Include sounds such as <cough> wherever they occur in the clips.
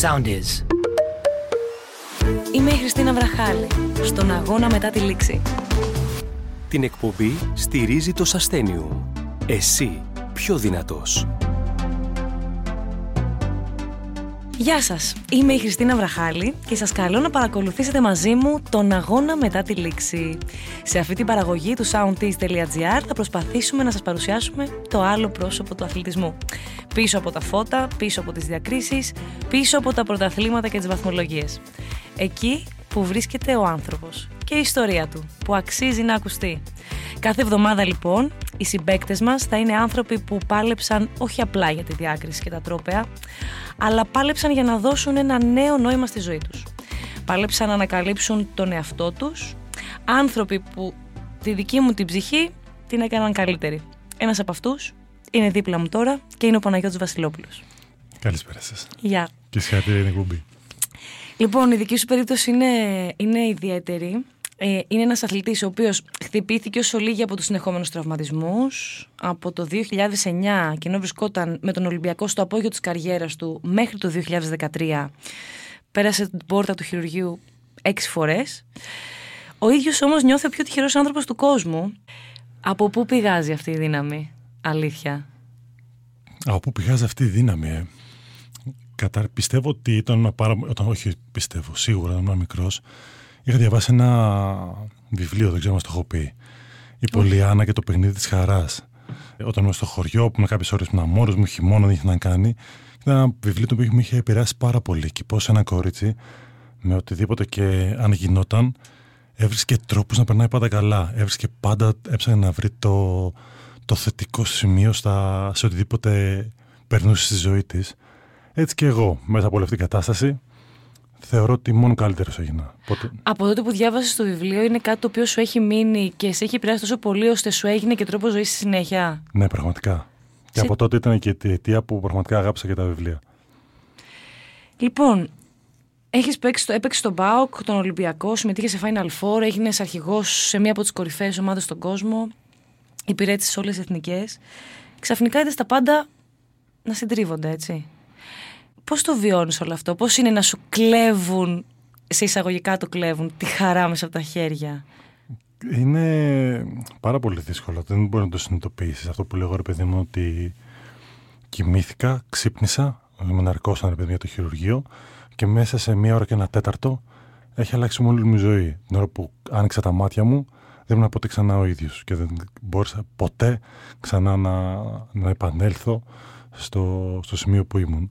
Sound is. Είμαι η Χριστίνα Βραχάλη, στον αγώνα μετά τη λήξη. Την εκπομπή στηρίζει το Σαστένιου. Εσύ πιο δυνατός. Γεια σας, είμαι η Χριστίνα Βραχάλη και σας καλώ να παρακολουθήσετε μαζί μου τον αγώνα μετά τη λήξη. Σε αυτή την παραγωγή του soundtease.gr θα προσπαθήσουμε να σας παρουσιάσουμε το άλλο πρόσωπο του αθλητισμού. Πίσω από τα φώτα, πίσω από τις διακρίσεις, πίσω από τα πρωταθλήματα και τις βαθμολογίες. Εκεί που βρίσκεται ο άνθρωπος και η ιστορία του που αξίζει να ακουστεί. Κάθε εβδομάδα λοιπόν οι συμπέκτες μας θα είναι άνθρωποι που πάλεψαν όχι απλά για τη διάκριση και τα τρόπαια, αλλά πάλεψαν για να δώσουν ένα νέο νόημα στη ζωή τους. Πάλεψαν να ανακαλύψουν τον εαυτό τους, άνθρωποι που τη δική μου την ψυχή την έκαναν καλύτερη. Ένας από αυτούς είναι δίπλα μου τώρα και είναι ο Παναγιώτης Βασιλόπουλος. Καλησπέρα σας. Γεια. Και συγχαρητήρια την εκπομπή. Λοιπόν, η δική σου περίπτωση είναι, είναι ιδιαίτερη. Ε, είναι ένας αθλητής ο οποίος χτυπήθηκε ως ολίγη από τους συνεχόμενους τραυματισμούς. Από το 2009 και ενώ βρισκόταν με τον Ολυμπιακό στο απόγειο της καριέρας του μέχρι το 2013 πέρασε την πόρτα του χειρουργείου έξι φορές. Ο ίδιος όμως νιώθει ο πιο τυχερός άνθρωπος του κόσμου. Από πού πηγάζει αυτή η δύναμη, αλήθεια; Από πού πηγάζει αυτή η δύναμη, ε; Κατα... Πιστεύω ότι ήταν πάρα... όταν όχι πιστεύω, σίγουρα όταν ήμουν μικρός Είχα διαβάσει ένα βιβλίο, δεν ξέρω αν το έχω πει. Η Πολιάνα και το παιχνίδι της χαράς. Όταν ήμουν στο χωριό, που με κάποιες ώρες ήμουν μόνο μου, χειμώνα, δεν είχε να κάνει. Ήταν ένα βιβλίο το οποίο με είχε επηρεάσει πάρα πολύ. Και πώς ένα κορίτσι, με οτιδήποτε και αν γινόταν, έβρισκε τρόπους να περνάει πάντα καλά. Έβρισκε πάντα, έψαχνε να βρει το, το θετικό σημείο στα, σε οτιδήποτε περνούσε στη ζωή της. Έτσι και εγώ, μέσα από όλη αυτή την κατάσταση, θεωρώ ότι μόνο καλύτερος έγινα. Πότε... Από τότε που διάβασες το βιβλίο, είναι κάτι το οποίο σου έχει μείνει και σε έχει επηρεάσει τόσο πολύ ώστε σου έγινε και τρόπος ζωής στη συνέχεια; Ναι, πραγματικά. Και από τότε ήταν και η αιτία που πραγματικά αγάπησα και τα βιβλία. Λοιπόν, έχεις παίξει, έπαιξες στον Μπάουκ, τον Ολυμπιακό, συμμετείχες σε Final Four, έγινες αρχηγός σε μία από τις κορυφαίες ομάδες στον κόσμο, υπηρέτησες όλες τις εθνικές. Ξαφνικά είδες τα πάντα να συντρίβονται, έτσι. Πώς το βιώνεις όλο αυτό, πώς είναι να σου κλέβουν, σε εισαγωγικά το κλέβουν, τη χαρά μέσα από τα χέρια; Είναι πάρα πολύ δύσκολο, δεν μπορεί να το συνειδητοποιήσεις αυτό που λέω ρε παιδί μου ότι κοιμήθηκα, ξύπνησα, με ναρκώσαν ρε παιδί για το χειρουργείο και μέσα σε μία ώρα και ένα τέταρτο έχει αλλάξει όλη μου η ζωή. Την ώρα που άνοιξα τα μάτια μου δεν ήμουν ποτέ ξανά ο ίδιος και δεν μπόρεσα ποτέ ξανά να, να επανέλθω στο, στο σημείο που ήμουν.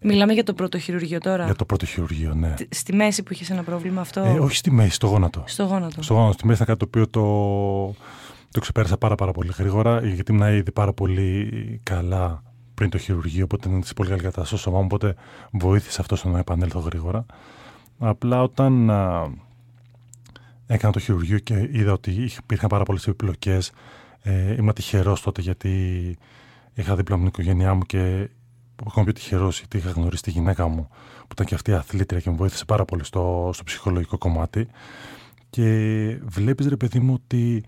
Μιλάμε για το πρώτο χειρουργείο τώρα. Για το πρώτο χειρουργείο, ναι. Στη μέση που είχε ένα πρόβλημα αυτό. Ε, όχι στη μέση, στο γόνατο. Στο γόνατο. Στο γόνατο. Στη μέση ήταν κάτι το οποίο το, το ξεπέρασα πάρα, πάρα πολύ γρήγορα, γιατί ήμουν ήδη πάρα πολύ καλά πριν το χειρουργείο, οπότε ήταν σε πολύ καλή κατάσταση στο σώμα μου, οπότε βοήθησε αυτό στο να επανέλθω γρήγορα. Απλά όταν α, έκανα το χειρουργείο και είδα ότι υπήρχαν πάρα πολλές επιπλοκές, ε, ήμουν τυχερός τότε γιατί είχα δίπλα μου την οικογένειά μου και ακόμα πιο τυχερός γιατί είχα γνωρίσει τη γυναίκα μου που ήταν και αυτή αθλήτρια και μου βοήθησε πάρα πολύ στο, στο ψυχολογικό κομμάτι. Και βλέπεις ρε παιδί μου ότι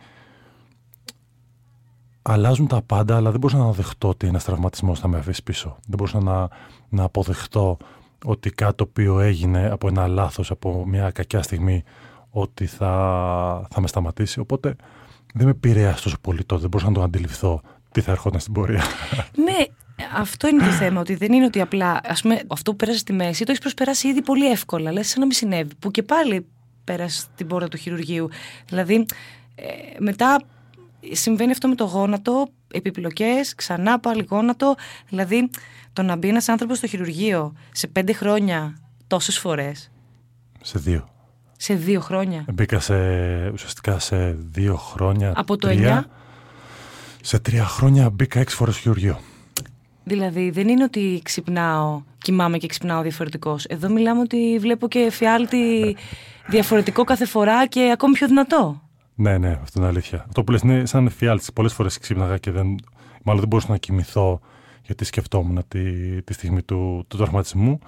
αλλάζουν τα πάντα, αλλά δεν μπορούσα να δεχτώ ότι ένας τραυματισμός θα με αφήσει πίσω. Δεν μπορούσα να, να αποδεχτώ ότι κάτι το οποίο έγινε από ένα λάθος, από μια κακιά στιγμή, ότι θα, θα με σταματήσει. Οπότε δεν με επηρέασε τόσο πολύ τότε, δεν μπορούσα να το αντιληφθώ τι θα ερχόταν στην πορεία. Ναι, αυτό είναι το θέμα, ότι δεν είναι ότι απλά ας πούμε, αυτό που πέρασε στη μέση το έχεις προσπεράσει ήδη πολύ εύκολα. Λες, σαν να μην συνέβη. Που και πάλι πέρασε την πόρτα του χειρουργείου. Δηλαδή, ε, μετά συμβαίνει αυτό με το γόνατο, επιπλοκές, ξανά πάλι γόνατο. Δηλαδή, το να μπει ένας άνθρωπος στο χειρουργείο σε πέντε χρόνια τόσες φορές. Σε δύο. Σε δύο χρόνια. Μπήκα σε, ουσιαστικά σε δύο χρόνια. Από το τρία, Σε τρία χρόνια μπήκα έξι φορές στο χειρουργείο. Δηλαδή δεν είναι ότι ξυπνάω, κοιμάμαι και ξυπνάω διαφορετικός. Εδώ μιλάμε ότι βλέπω και φιάλτη διαφορετικό κάθε φορά και ακόμη πιο δυνατό. Ναι, ναι, αυτό είναι αλήθεια. Αυτό που λες είναι σαν φιάλτη. Πολλές φορές ξύπναγα και δεν, μάλλον δεν μπορούσα να κοιμηθώ γιατί σκεφτόμουν τη, τη στιγμή του, του τραυματισμού.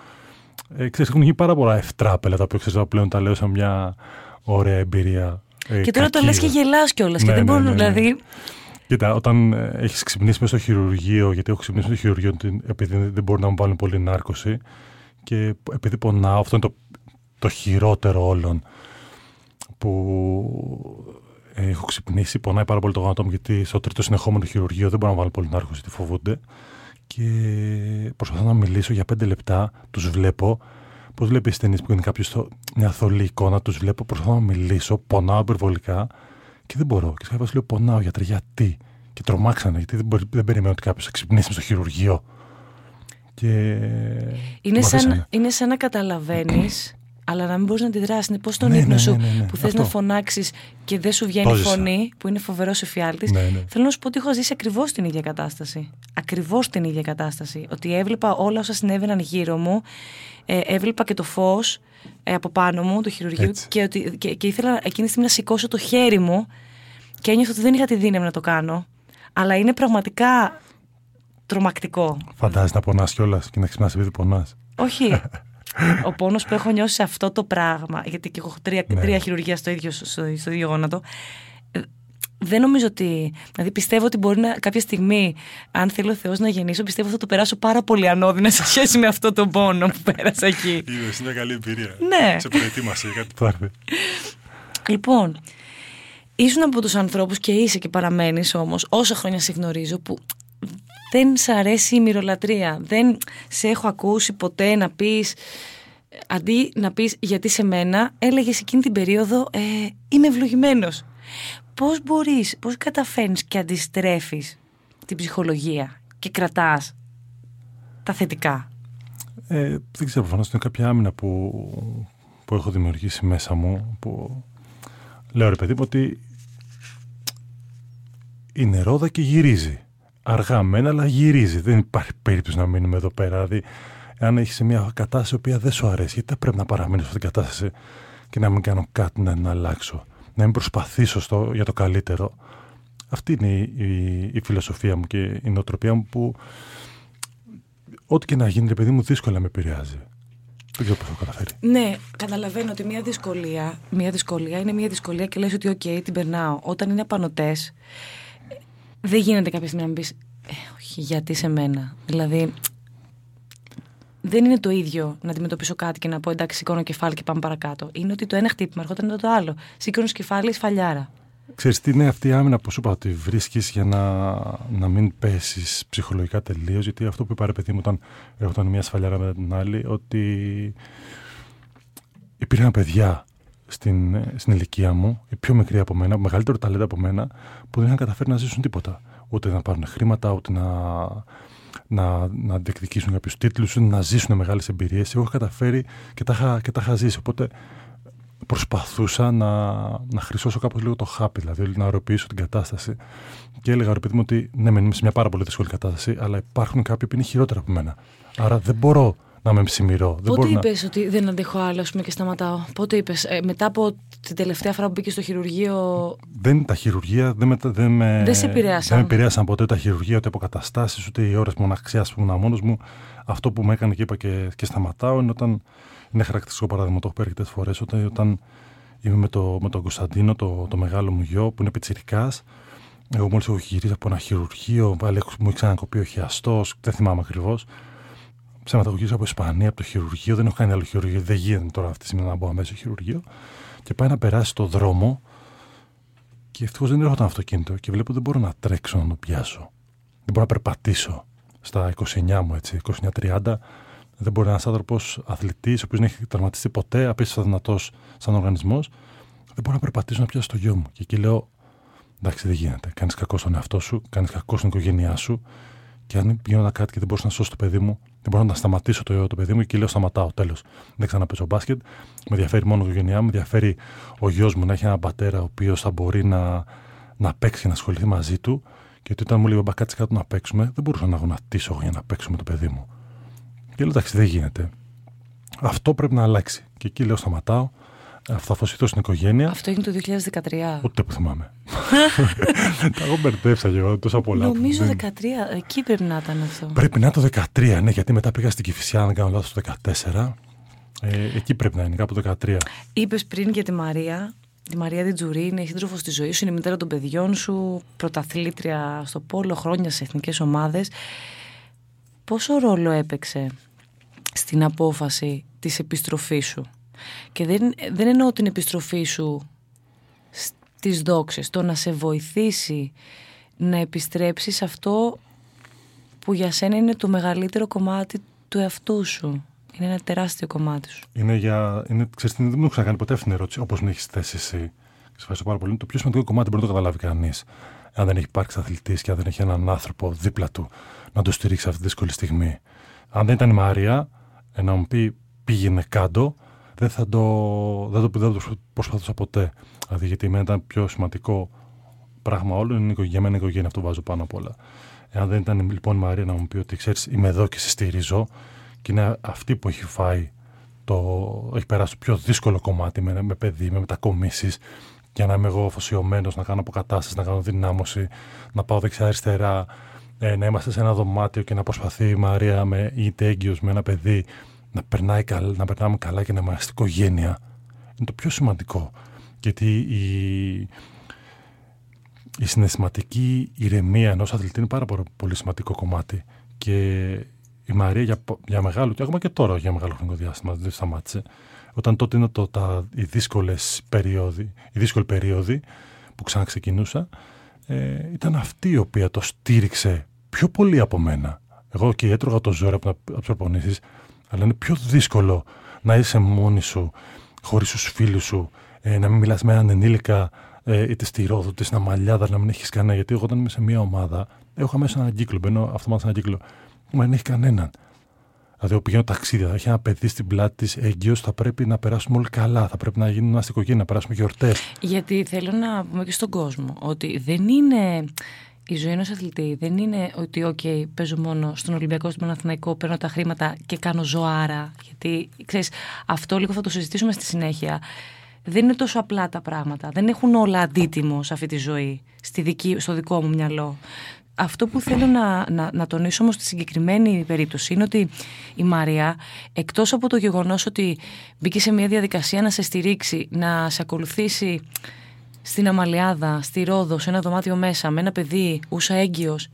Ε, ξέρεις, έχουν γίνει πάρα πολλά ευτράπελα τα οποία ξέρω πλέον τα λέω σαν μια ωραία εμπειρία. Ε, και τώρα το λες και γελάς κιόλας. Ναι, και δεν ναι, μπορούν, ναι, ναι. δηλαδή. Κοίτα, όταν ε, έχεις ξυπνήσει μέσα στο χειρουργείο, γιατί έχω ξυπνήσει στο χειρουργείο επειδή δεν μπορούν να μου βάλουν πολύ νάρκωση Και επειδή πονάω, αυτό είναι το, το χειρότερο όλων που έχω ξυπνήσει, πονάει πάρα πολύ το γόνατό μου γιατί στο τρίτο συνεχόμενο χειρουργείο δεν μπορώ να βάλω πολύ νάρχο γιατί φοβούνται. Και προσπαθώ να μιλήσω για πέντε λεπτά, τους βλέπω. Πώς βλέπει ταινίε που είναι κάποιος μια θολή εικόνα, τους βλέπω, προσπαθώ να μιλήσω, πονάω υπερβολικά και δεν μπορώ. Και σε λέω πονάω γιατρέ, γιατί; Και τρομάξανε, γιατί δεν, μπορεί, δεν περιμένω ότι κάποιος θα ξυπνήσει στο χειρουργείο. Και. Είναι σαν, είναι σαν να καταλαβαίνεις αλλά να μην μπορείς να αντιδράσεις. Είναι πώς τον ναι, ύπνο ναι, σου ναι, ναι που θες να φωνάξεις και δεν σου βγαίνει φωνή, που είναι φοβερός εφιάλτη. Ναι, ναι. Θέλω να σου πω ότι έχω ζήσει ακριβώς την ίδια κατάσταση. Ακριβώς την ίδια κατάσταση. Ότι έβλεπα όλα όσα συνέβαιναν γύρω μου, ε, έβλεπα και το φως ε, από πάνω μου, του χειρουργείου, και, ότι, και, και ήθελα εκείνη τη στιγμή να σηκώσω το χέρι μου και ένιωθα ότι δεν είχα τη δύναμη να το κάνω. Αλλά είναι πραγματικά τρομακτικό. Φαντάζεσαι να πονάς κιόλας και να ξυπνάς επειδή πονάς. Όχι. <laughs> ο πόνος που έχω νιώσει σε αυτό το πράγμα, γιατί και έχω τρία, ναι. τρία χειρουργία στο ίδιο, στο, στο ίδιο γόνατο, ε, δεν νομίζω ότι. Δηλαδή, πιστεύω ότι μπορεί να, κάποια στιγμή, αν θέλω ο Θεός να γεννήσω, πιστεύω ότι θα το περάσω πάρα πολύ ανώδυνα σε σχέση με αυτό το πόνο που πέρασα εκεί. Είδες, είναι μια καλή εμπειρία. Ναι. Σε προετοίμασε για κάτι που θα έρθει. Λοιπόν, ήσουν από τους ανθρώπους και είσαι και παραμένεις όμως, όσα χρόνια σε γνωρίζω, που δεν σ' αρέσει η μυρολατρεία. Δεν σε έχω ακούσει ποτέ να πεις, αντί να πεις γιατί σε μένα, έλεγες εκείνη την περίοδο ε, είμαι ευλογημένος. Πώς μπορείς, πώς καταφέρνεις και αντιστρέφεις την ψυχολογία και κρατάς τα θετικά; Ε, δεν ξέρω, προφανώς είναι κάποια άμυνα που, που έχω δημιουργήσει μέσα μου, που λέω ρε παιδί μου ότι είναι ρόδα και γυρίζει αργά μένα, αλλά γυρίζει. Δεν υπάρχει περίπτωση να μείνουμε εδώ πέρα. Δηλαδή, αν έχεις μια κατάσταση που δεν σου αρέσει, γιατί δεν πρέπει να παραμείνω σε αυτήν την κατάσταση και να μην κάνω κάτι να, να αλλάξω. Να μην προσπαθήσω στο, για το καλύτερο. Αυτή είναι η, η, η, φιλοσοφία μου και η νοοτροπία μου που ό,τι και να γίνει, ρε παιδί μου, δύσκολα με επηρεάζει. Δεν ξέρω πώς θα καταφέρει. Ναι, καταλαβαίνω ότι μια δυσκολία, μια δυσκολία είναι μια δυσκολία και λες ότι, οκ, την περνάω. Όταν είναι απανοτές, δεν γίνεται κάποια στιγμή να πεις ε, όχι, γιατί σε μένα. Δηλαδή, δεν είναι το ίδιο να αντιμετωπίσω κάτι και να πω εντάξει, σηκώνω κεφάλι και πάμε παρακάτω. Είναι ότι το ένα χτύπημα ερχόταν το άλλο. Σηκώνω κεφάλι, σφαλιάρα. Ξέρεις τι είναι αυτή η άμυνα που σου είπα ότι βρίσκεις για να, να μην πέσεις ψυχολογικά τελείως. γιατί αυτό που είπα ρε παιδί μου όταν έρχονταν μια σφαλιάρα με την άλλη ότι υπήρχαν παιδιά στην, στην ηλικία μου, οι πιο μικροί από μένα, μεγαλύτερο ταλέντα από μένα, που δεν είχαν καταφέρει να ζήσουν τίποτα. Ούτε να πάρουν χρήματα, ούτε να, να, να διεκδικήσουν κάποιους τίτλους, ούτε να ζήσουν μεγάλες εμπειρίες. Εγώ είχα καταφέρει και τα είχα, και τα είχα ζήσει. Οπότε προσπαθούσα να, να χρυσώσω κάπως λίγο το χάπι, δηλαδή να οροποιήσω την κατάσταση. Και έλεγα ρε παιδί μου ότι ναι, είμαι σε μια πάρα πολύ δύσκολη κατάσταση, αλλά υπάρχουν κάποιοι που είναι χειρότερα από μένα. Άρα δεν μπορώ να με ψημυρώ. Πότε είπε να... ότι δεν αντέχω άλλο πούμε, και σταματάω; Πότε είπες, ε, μετά από την τελευταία φορά που μπήκες στο χειρουργείο. Δεν, τα χειρουργεία δεν, με, δεν, με, δεν σε επηρέασαν. Δεν με επηρέασαν ποτέ τα χειρουργεία, ούτε αποκαταστάσεις, ούτε οι ώρες μοναξιά που ήμουν μόνος μου. Αυτό που με έκανε και είπα και, και σταματάω είναι όταν. Είναι χαρακτηριστικό παράδειγμα, το έχω πει αρκετές φορές. Όταν, όταν είμαι με, το, με τον Κωνσταντίνο, το, το μεγάλο μου γιο, που είναι πιτσυρικά. Εγώ μόλις έχω γυρίσει από ένα χειρουργείο, μου έχει ξανακοπεί ο χιαστός, δεν θυμάμαι ακριβώς ψεματαγωγή από Ισπανία, από το χειρουργείο. Δεν έχω κάνει άλλο χειρουργείο. Δεν γίνεται τώρα αυτή τη στιγμή να μπω αμέσως στο χειρουργείο. Και πάει να περάσει το δρόμο. Και ευτυχώς δεν έρχονταν αυτοκίνητο. Και βλέπω δεν μπορώ να τρέξω να το πιάσω. Δεν μπορώ να περπατήσω στα 29 μου, έτσι, 29-30. Δεν μπορεί ένας άνθρωπος αθλητής, ο οποίος δεν έχει τραυματιστεί ποτέ, απίστευτα δυνατός σαν οργανισμός, δεν μπορεί να περπατήσω να πιάσει το γιο μου. Και εκεί λέω, εντάξει, δεν γίνεται. Κάνεις κακό στον εαυτό σου, κάνεις κακό στην οικογένειά σου. Και αν γίνονταν κάτι και δεν μπορούσα να σώσω το παιδί μου, δεν μπορώ να σταματήσω το, το παιδί μου και λέω σταματάω. Τέλος. Δεν ξαναπέζω μπάσκετ. Με ενδιαφέρει μόνο η οικογένειά μου. Με ενδιαφέρει ο γιος μου να έχει έναν πατέρα ο οποίος θα μπορεί να, να παίξει και να ασχοληθεί μαζί του. Και ότι όταν μου λέει μπακάτσε κάτω να παίξουμε, δεν μπορούσα να γονατίσω για να παίξω με το παιδί μου. Και λέω εντάξει, δεν γίνεται. Αυτό πρέπει να αλλάξει. Και εκεί λέω σταματάω θα αφοσιωθώ στην οικογένεια. Αυτό έγινε το 2013. Ούτε που θυμάμαι. <laughs> Τα εγώ μπερδεύσα και εγώ τόσα πολλά. Νομίζω 2013, εκεί πρέπει να ήταν αυτό. Πρέπει να είναι το 2013, ναι, γιατί μετά πήγα στην Κυφυσιά, αν κάνω λάθος, το 2014. Ε, εκεί πρέπει να είναι, κάπου το 2013. Είπες πριν για τη Μαρία, τη Μαρία Διτζουρή, είναι σύντροφο στη ζωή σου, είναι η μητέρα των παιδιών σου, πρωταθλήτρια στο πόλο, χρόνια σε εθνικές ομάδες. Πόσο ρόλο έπαιξε στην απόφαση της επιστροφής σου; Και δεν, δεν εννοώ την επιστροφή σου στις δόξες, το να σε βοηθήσει να επιστρέψεις αυτό που για σένα είναι το μεγαλύτερο κομμάτι του εαυτού σου. Είναι ένα τεράστιο κομμάτι σου. Είναι για. Είναι, ξέρεις, δεν μου έχω ξανακάνει ποτέ αυτήν την ερώτηση όπως την έχεις θέσει εσύ. Σε ευχαριστώ πάρα πολύ. Το πιο σημαντικό κομμάτι μπορεί να το καταλάβει κανείς. Αν δεν έχει υπάρξει αθλητής και αν δεν έχει έναν άνθρωπο δίπλα του να το στηρίξει αυτή τη δύσκολη στιγμή. Αν δεν ήταν η Μαρία, να μου πει πήγαινε κάτω, δεν θα το, δεν το, δεν το προσπαθούσα ποτέ. Δηλαδή, γιατί εμένα ήταν πιο σημαντικό πράγμα όλο είναι για μένα η οικογένεια. Αυτό βάζω πάνω απ' όλα. Εάν δεν ήταν λοιπόν η Μαρία να μου πει ότι ξέρεις, είμαι εδώ και σε στηρίζω, και είναι αυτή που έχει φάει, το, έχει περάσει το πιο δύσκολο κομμάτι με, με παιδί, με μετακομίσεις, για να είμαι εγώ αφοσιωμένος, να κάνω αποκατάσταση, να κάνω δυνάμωση, να πάω δεξιά-αριστερά, ε, να είμαστε σε ένα δωμάτιο και να προσπαθεί η Μαρία με είτε έγκυος με ένα παιδί να, περνάει καλά, να περνάμε καλά και να είμαστε οικογένεια. Είναι το πιο σημαντικό. Γιατί η, η συναισθηματική ηρεμία ενός αθλητή είναι πάρα πολύ σημαντικό κομμάτι. Και η Μαρία για, για μεγάλο, και ακόμα και τώρα για μεγάλο χρονικό διάστημα δεν σταμάτησε. Όταν τότε είναι το, τα, οι, δύσκολες περίοδοι, οι δύσκολοι περίοδοι που ξαναξεκινούσα, ε, ήταν αυτή η οποία το στήριξε πιο πολύ από μένα. Εγώ και έτρωγα το ζώρο από, από τις προπονήσεις, αλλά είναι πιο δύσκολο να είσαι μόνη σου, χωρίς τους φίλους σου, ε, να μην μιλάς με έναν ενήλικα ε, είτε στη Ρόδο, είτε στην Αμαλιάδα, να μην έχεις κανένα. Γιατί εγώ όταν είμαι σε μια ομάδα, έχω μέσα έναν κύκλο, μπαίνω αυτομάτως έναν κύκλο. Μα δεν έχει κανέναν. Δηλαδή, εγώ πηγαίνω ταξίδια, θα έχει ένα παιδί στην πλάτη της έγκυος, θα πρέπει να περάσουμε όλοι καλά. Θα πρέπει να γίνουμε στην οικογένεια, να περάσουμε γιορτές. Γιατί θέλω να πούμε και στον κόσμο ότι δεν είναι. Η ζωή ενός αθλητή δεν είναι ότι, OK, παίζω μόνο στον Ολυμπιακό, στον Παναθηναϊκό, παίρνω τα χρήματα και κάνω ζωάρα. Γιατί, ξέρεις, αυτό λίγο θα το συζητήσουμε στη συνέχεια. Δεν είναι τόσο απλά τα πράγματα. Δεν έχουν όλα αντίτιμο σε αυτή τη ζωή, στη δική, στο δικό μου μυαλό. Αυτό που θέλω να, να, να τονίσω όμως στη συγκεκριμένη περίπτωση είναι ότι η Μαρία, εκτός από το γεγονός ότι μπήκε σε μια διαδικασία να σε στηρίξει, να σε ακολουθήσει στην Αμαλιάδα, στη Ρόδο, σε ένα δωμάτιο μέσα, με ένα παιδί, ούσα έγκυος,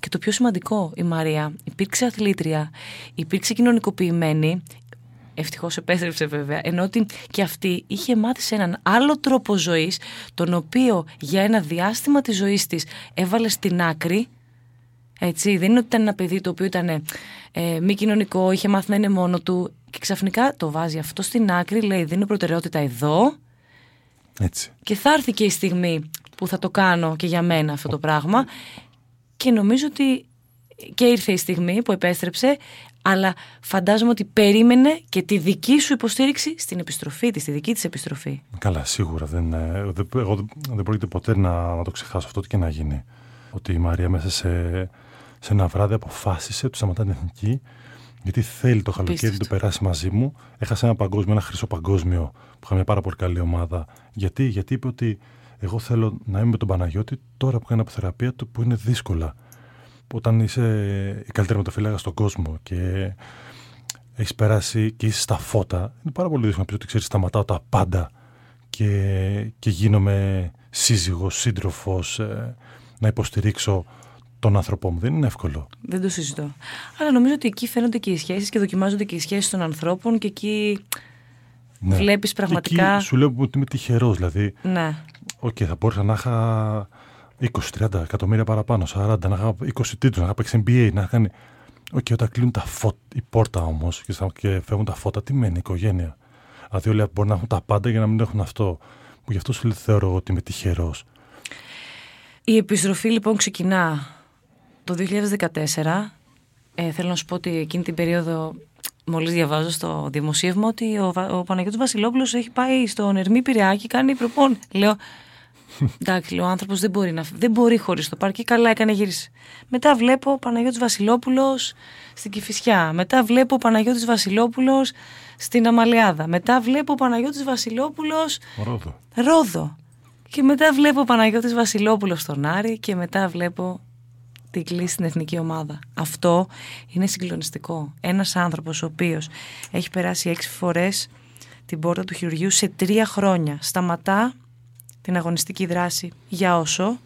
και το πιο σημαντικό, η Μαρία υπήρξε αθλήτρια, υπήρξε κοινωνικοποιημένη, Ευτυχώς επέστρεψε βέβαια. Ενώ ότι και αυτή είχε μάθει σε έναν άλλο τρόπο ζωής, τον οποίο για ένα διάστημα της ζωής της έβαλε στην άκρη. Έτσι, δεν είναι ότι ήταν ένα παιδί το οποίο ήταν ε, μη κοινωνικό, είχε μάθει να είναι μόνο του. Και ξαφνικά το βάζει αυτό στην άκρη, λέει: Δίνω προτεραιότητα εδώ. Έτσι. Και θα έρθει και η στιγμή που θα το κάνω και για μένα αυτό το πράγμα. Και νομίζω ότι και ήρθε η στιγμή που επέστρεψε αλλά φαντάζομαι ότι περίμενε και τη δική σου υποστήριξη στην επιστροφή της, τη δική της επιστροφή. Καλά, σίγουρα. Δεν, δεν, εγώ δεν πρόκειται ποτέ να, να το ξεχάσω αυτό και να γίνει. Ότι η Μαρία μέσα σε, σε ένα βράδυ αποφάσισε ότι σταματά την εθνική, γιατί θέλει το καλοκαίρι να το περάσει μαζί μου. Έχασε ένα παγκόσμιο, ένα χρυσό παγκόσμιο, που είχα μια πάρα πολύ καλή ομάδα. Γιατί, γιατί είπε ότι εγώ θέλω να είμαι με τον Παναγιώτη τώρα που κάνει αποθεραπεία του που είναι δύσκολα όταν είσαι η καλύτερη μεταφυλάγα στον κόσμο και έχεις περάσει και είσαι στα φώτα, είναι πάρα πολύ δύσκολο να πεις ότι ξέρεις, σταματάω τα πάντα και, και γίνομαι σύζυγος, σύντροφος, ε, να υποστηρίξω τον άνθρωπό μου. Δεν είναι εύκολο. Δεν το συζητώ. Αλλά νομίζω ότι εκεί φαίνονται και οι σχέσεις και δοκιμάζονται και οι σχέσεις των ανθρώπων και εκεί ναι. βλέπεις πραγματικά. Εκεί σου λέω ότι είμαι τυχερός. Δηλαδή, ναι. OK, okay, θα μπορούσα να είχα 20-30 εκατομμύρια παραπάνω, 40, να είχα 20 τίτλους, να είχα παίξει NBA, να είχα κάνει... OK, okay, όταν κλείνουν τα φώτα, η πόρτα όμως και, και φεύγουν τα φώτα, τι μένει η οικογένεια; Δηλαδή όλοι μπορεί να έχουν τα πάντα για να μην έχουν αυτό. Που γι' αυτό σου θεωρώ ότι είμαι τυχερός. Η επιστροφή λοιπόν ξεκινά το 2014. Ε, θέλω να σου πω ότι εκείνη την περίοδο μόλις διαβάζω στο δημοσίευμα ότι ο, ο Παναγιώτης Βασιλόπουλος έχει πάει στον Ερμή Πειραιά και κάνει προπόνηση. Λέω, Εντάξει, ο άνθρωπος δεν μπορεί, να... δεν μπορεί χωρίς το παρκέ. Καλά έκανε γύρισε. Μετά βλέπω ο Παναγιώτης Βασιλόπουλος στην Κηφισιά. Μετά βλέπω ο Παναγιώτης Βασιλόπουλος στην Αμαλιάδα. Μετά βλέπω ο Παναγιώτης Βασιλόπουλος. Ρόδο. Ρόδο. Και μετά βλέπω ο Παναγιώτης Βασιλόπουλος στον Άρη και μετά βλέπω την κλίση στην εθνική ομάδα. Αυτό είναι συγκλονιστικό. Ένας άνθρωπος ο οποίος έχει περάσει έξι φορές την πόρτα του χειρουργείου σε τρία χρόνια. Σταματά την αγωνιστική δράση για όσο,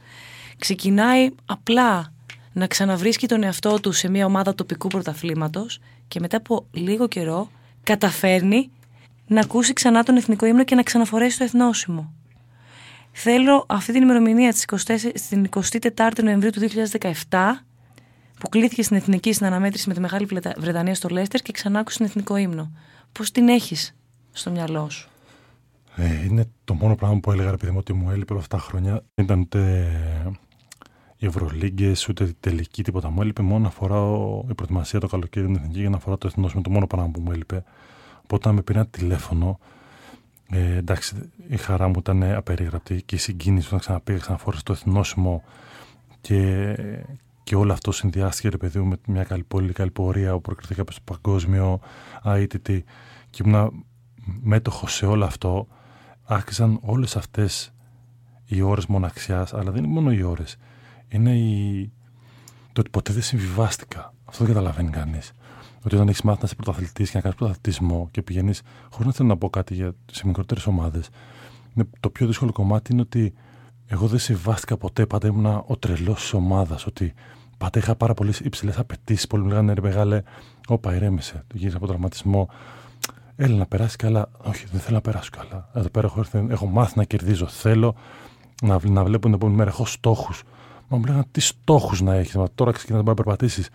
ξεκινάει απλά να ξαναβρίσκει τον εαυτό του σε μια ομάδα τοπικού πρωταθλήματος Και μετά από λίγο καιρό καταφέρνει να ακούσει ξανά τον εθνικό ύμνο και να ξαναφορέσει το εθνόσημο. Θέλω αυτή την ημερομηνία της 24, στην 24η Νοεμβρίου του 2017 που κλήθηκε στην εθνική συναναμέτρηση με τη Μεγάλη Βρετανία στο Λέστερ και ξανά άκουσε τον εθνικό ύμνο. Πώς την έχεις στο μυαλό σου; Ε, είναι το μόνο πράγμα που έλεγα, επειδή ότι μου έλειπε όλα αυτά τα χρόνια. Δεν ήταν ούτε οι Ευρωλίγκες, ούτε η τελική, τίποτα. Μου έλειπε μόνο να φοράω η προετοιμασία το καλοκαίρι την εθνική για να φοράω το εθνόσημο. Το μόνο πράγμα που μου έλειπε. Οπότε όταν με πήρε ένα τηλέφωνο, ε, εντάξει, η χαρά μου ήταν απερίγραπτη και η συγκίνηση όταν ξαναπήγα, ξαναφόρεσα το εθνόσημο και, και όλο αυτό συνδυάστηκε, ρε παιδί μου, με μια καλή, πολύ καλή πορεία που προκριθήκα στο παγκόσμιο ITT και ήμουν μέτοχος σε όλο αυτό. Άρχισαν όλες αυτές οι ώρες μοναξιάς, αλλά δεν είναι μόνο οι ώρες. Είναι η... το ότι ποτέ δεν συμβιβάστηκα. Αυτό δεν καταλαβαίνει κανείς ότι όταν έχεις μάθει να είσαι πρωταθλητής και να κάνεις πρωταθλητισμό και πηγαίνεις, χωρίς να θέλω να πω κάτι για, σε μικρότερες ομάδες, το πιο δύσκολο κομμάτι είναι ότι εγώ δεν συμβάστηκα ποτέ. Πάντα ήμουν ο τρελός της ομάδας. Ότι πάντα είχα πάρα πολύ υψηλές απαιτήσεις. Πολλοί μου λέγανε ρε μεγάλε, όπα ηρέμησε. Το γύρισα από τραυματισμό. Έλα να περάσεις καλά. Όχι, δεν θέλω να περάσω καλά. Εδώ πέρα έχω, έχω μάθει να κερδίζω. Θέλω να, να βλέπω την επόμενη μέρα. Έχω στόχους. Μα μου λέγανε τι στόχους να έχεις. Τώρα ξεκινάς να περπατήσεις.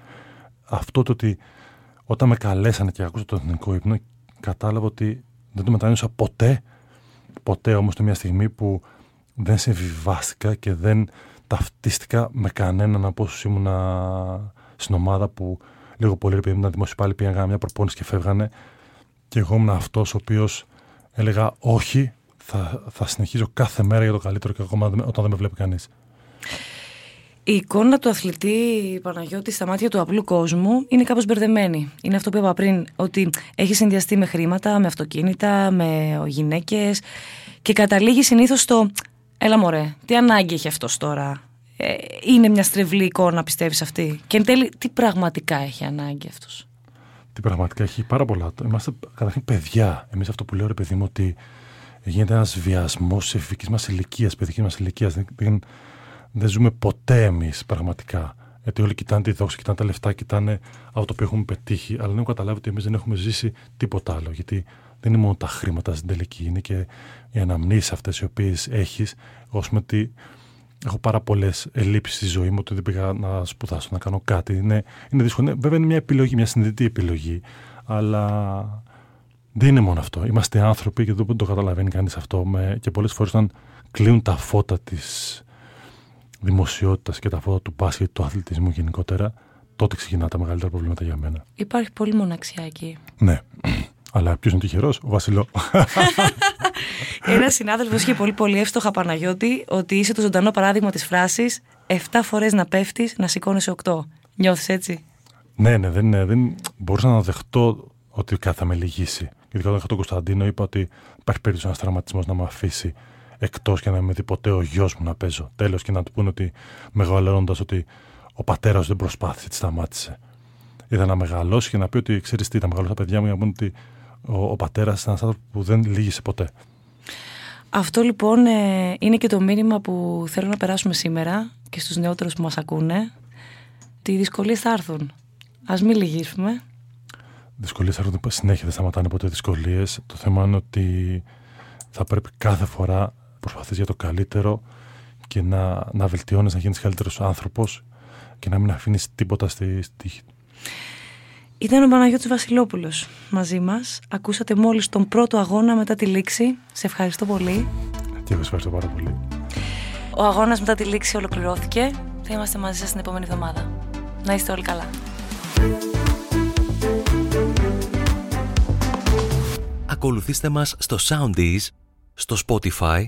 Αυτό το ότι όταν με καλέσανε και άκουσα το εθνικό ύπνο, κατάλαβα ότι δεν το μετανιώσα ποτέ. Ποτέ όμως το μια στιγμή που δεν συμβιβάστηκα και δεν ταυτίστηκα με κανέναν από όσους ήμουν στην ομάδα που λίγο πολύ επειδή ήταν δημόσιο πάλι πήγαν μια προπόνηση και φεύγανε. Και εγώ ήμουν αυτός ο οποίος έλεγα όχι, θα, θα συνεχίζω κάθε μέρα για το καλύτερο και ακόμα όταν δεν με βλέπει κανείς. Η εικόνα του αθλητή Παναγιώτη στα μάτια του απλού κόσμου είναι κάπως μπερδεμένη. Είναι αυτό που είπα πριν, ότι έχει συνδυαστεί με χρήματα, με αυτοκίνητα, με γυναίκες και καταλήγει συνήθως στο «Έλα μωρέ, τι ανάγκη έχει αυτός τώρα». Ε, είναι μια στρεβλή εικόνα, πιστεύεις αυτή; Και εν τέλει, τι πραγματικά έχει ανάγκη αυτός; Τι πραγματικά έχει πάρα πολλά. Είμαστε καταρχήν παιδιά. Εμείς αυτό που λέω ρε παιδί μου ότι γίνεται ένας βιασμός τη εφηβικής μας ηλικίας, παιδικής μας ηλικίας. Δεν, δεν ζούμε ποτέ εμείς πραγματικά. Γιατί όλοι κοιτάνε τη δόξη, κοιτάνε τα λεφτά, κοιτάνε αυτό το οποίο έχουμε πετύχει, αλλά δεν έχουν καταλάβει ότι εμείς δεν έχουμε ζήσει τίποτα άλλο. Γιατί δεν είναι μόνο τα χρήματα στην τελική, είναι και οι αναμνήσεις αυτές οι οποίες έχεις. Εγώ ότι έχω πάρα πολλές ελλείψεις στη ζωή μου, ότι δεν πήγα να σπουδάσω, να κάνω κάτι. Είναι, είναι δύσκολο. Ναι, βέβαια είναι μια επιλογή, μια συνειδητή επιλογή. Αλλά δεν είναι μόνο αυτό. Είμαστε άνθρωποι και δεν το καταλαβαίνει κανείς αυτό. Με, και πολλές φορές όταν κλείνουν τα φώτα της δημοσιότητας και τα φώτα του μπάσκετ, του αθλητισμού γενικότερα, τότε ξεκινά τα μεγαλύτερα προβλήματα για μένα. Υπάρχει πολύ μοναξιά εκεί. Ναι. Αλλά ποιος είναι τυχερός, ο Βασιλό. <laughs> Ένας συνάδελφος είχε πολύ πολύ εύστοχα Παναγιώτη ότι είσαι το ζωντανό παράδειγμα της φράσης 7 φορές να πέφτεις, να σηκώνει 8. Νιώθεις έτσι; Ναι, ναι, δεν, δεν μπορούσα να δεχτώ ότι κάτι θα με λυγίσει. Γιατί όταν είχα τον Κωνσταντίνο, είπα ότι υπάρχει περίπτωση ένας τραυματισμός να με αφήσει εκτός και να με δει ποτέ ο γιος μου να παίζω. Τέλος και να του πούνε ότι μεγαλώνοντας ότι ο πατέρας δεν προσπάθησε, τη σταμάτησε. Είδα να μεγαλώσει και να πει ότι ξέρεις τι, τα μεγαλώσει τα παιδιά μου για να πούνε ότι ο, ο πατέρας είναι ένας άνθρωπος που δεν λύγησε ποτέ. Αυτό λοιπόν ε, είναι και το μήνυμα που θέλω να περάσουμε σήμερα και στους νεότερους που μας ακούνε. ότι οι δυσκολίες θα έρθουν. Ας μην λυγίσουμε. Δυσκολίες θα έρθουν συνέχεια, δεν σταματάνε ποτέ δυσκολίες. Το θέμα είναι ότι θα πρέπει κάθε φορά προσπαθείς για το καλύτερο και να, να βελτιώνεις, να γίνεις καλύτερος άνθρωπος και να μην αφήνεις τίποτα στη τύχη. Ήταν ο Παναγιώτης Βασιλόπουλος μαζί μας. Ακούσατε μόλις τον πρώτο αγώνα μετά τη λήξη. Σε ευχαριστώ πολύ. Και εγώ ευχαριστώ πάρα πολύ. Ο αγώνας μετά τη λήξη ολοκληρώθηκε. Θα είμαστε μαζί σας την επόμενη εβδομάδα. Να είστε όλοι καλά. Ακολουθήστε μας στο Soundees, στο Spotify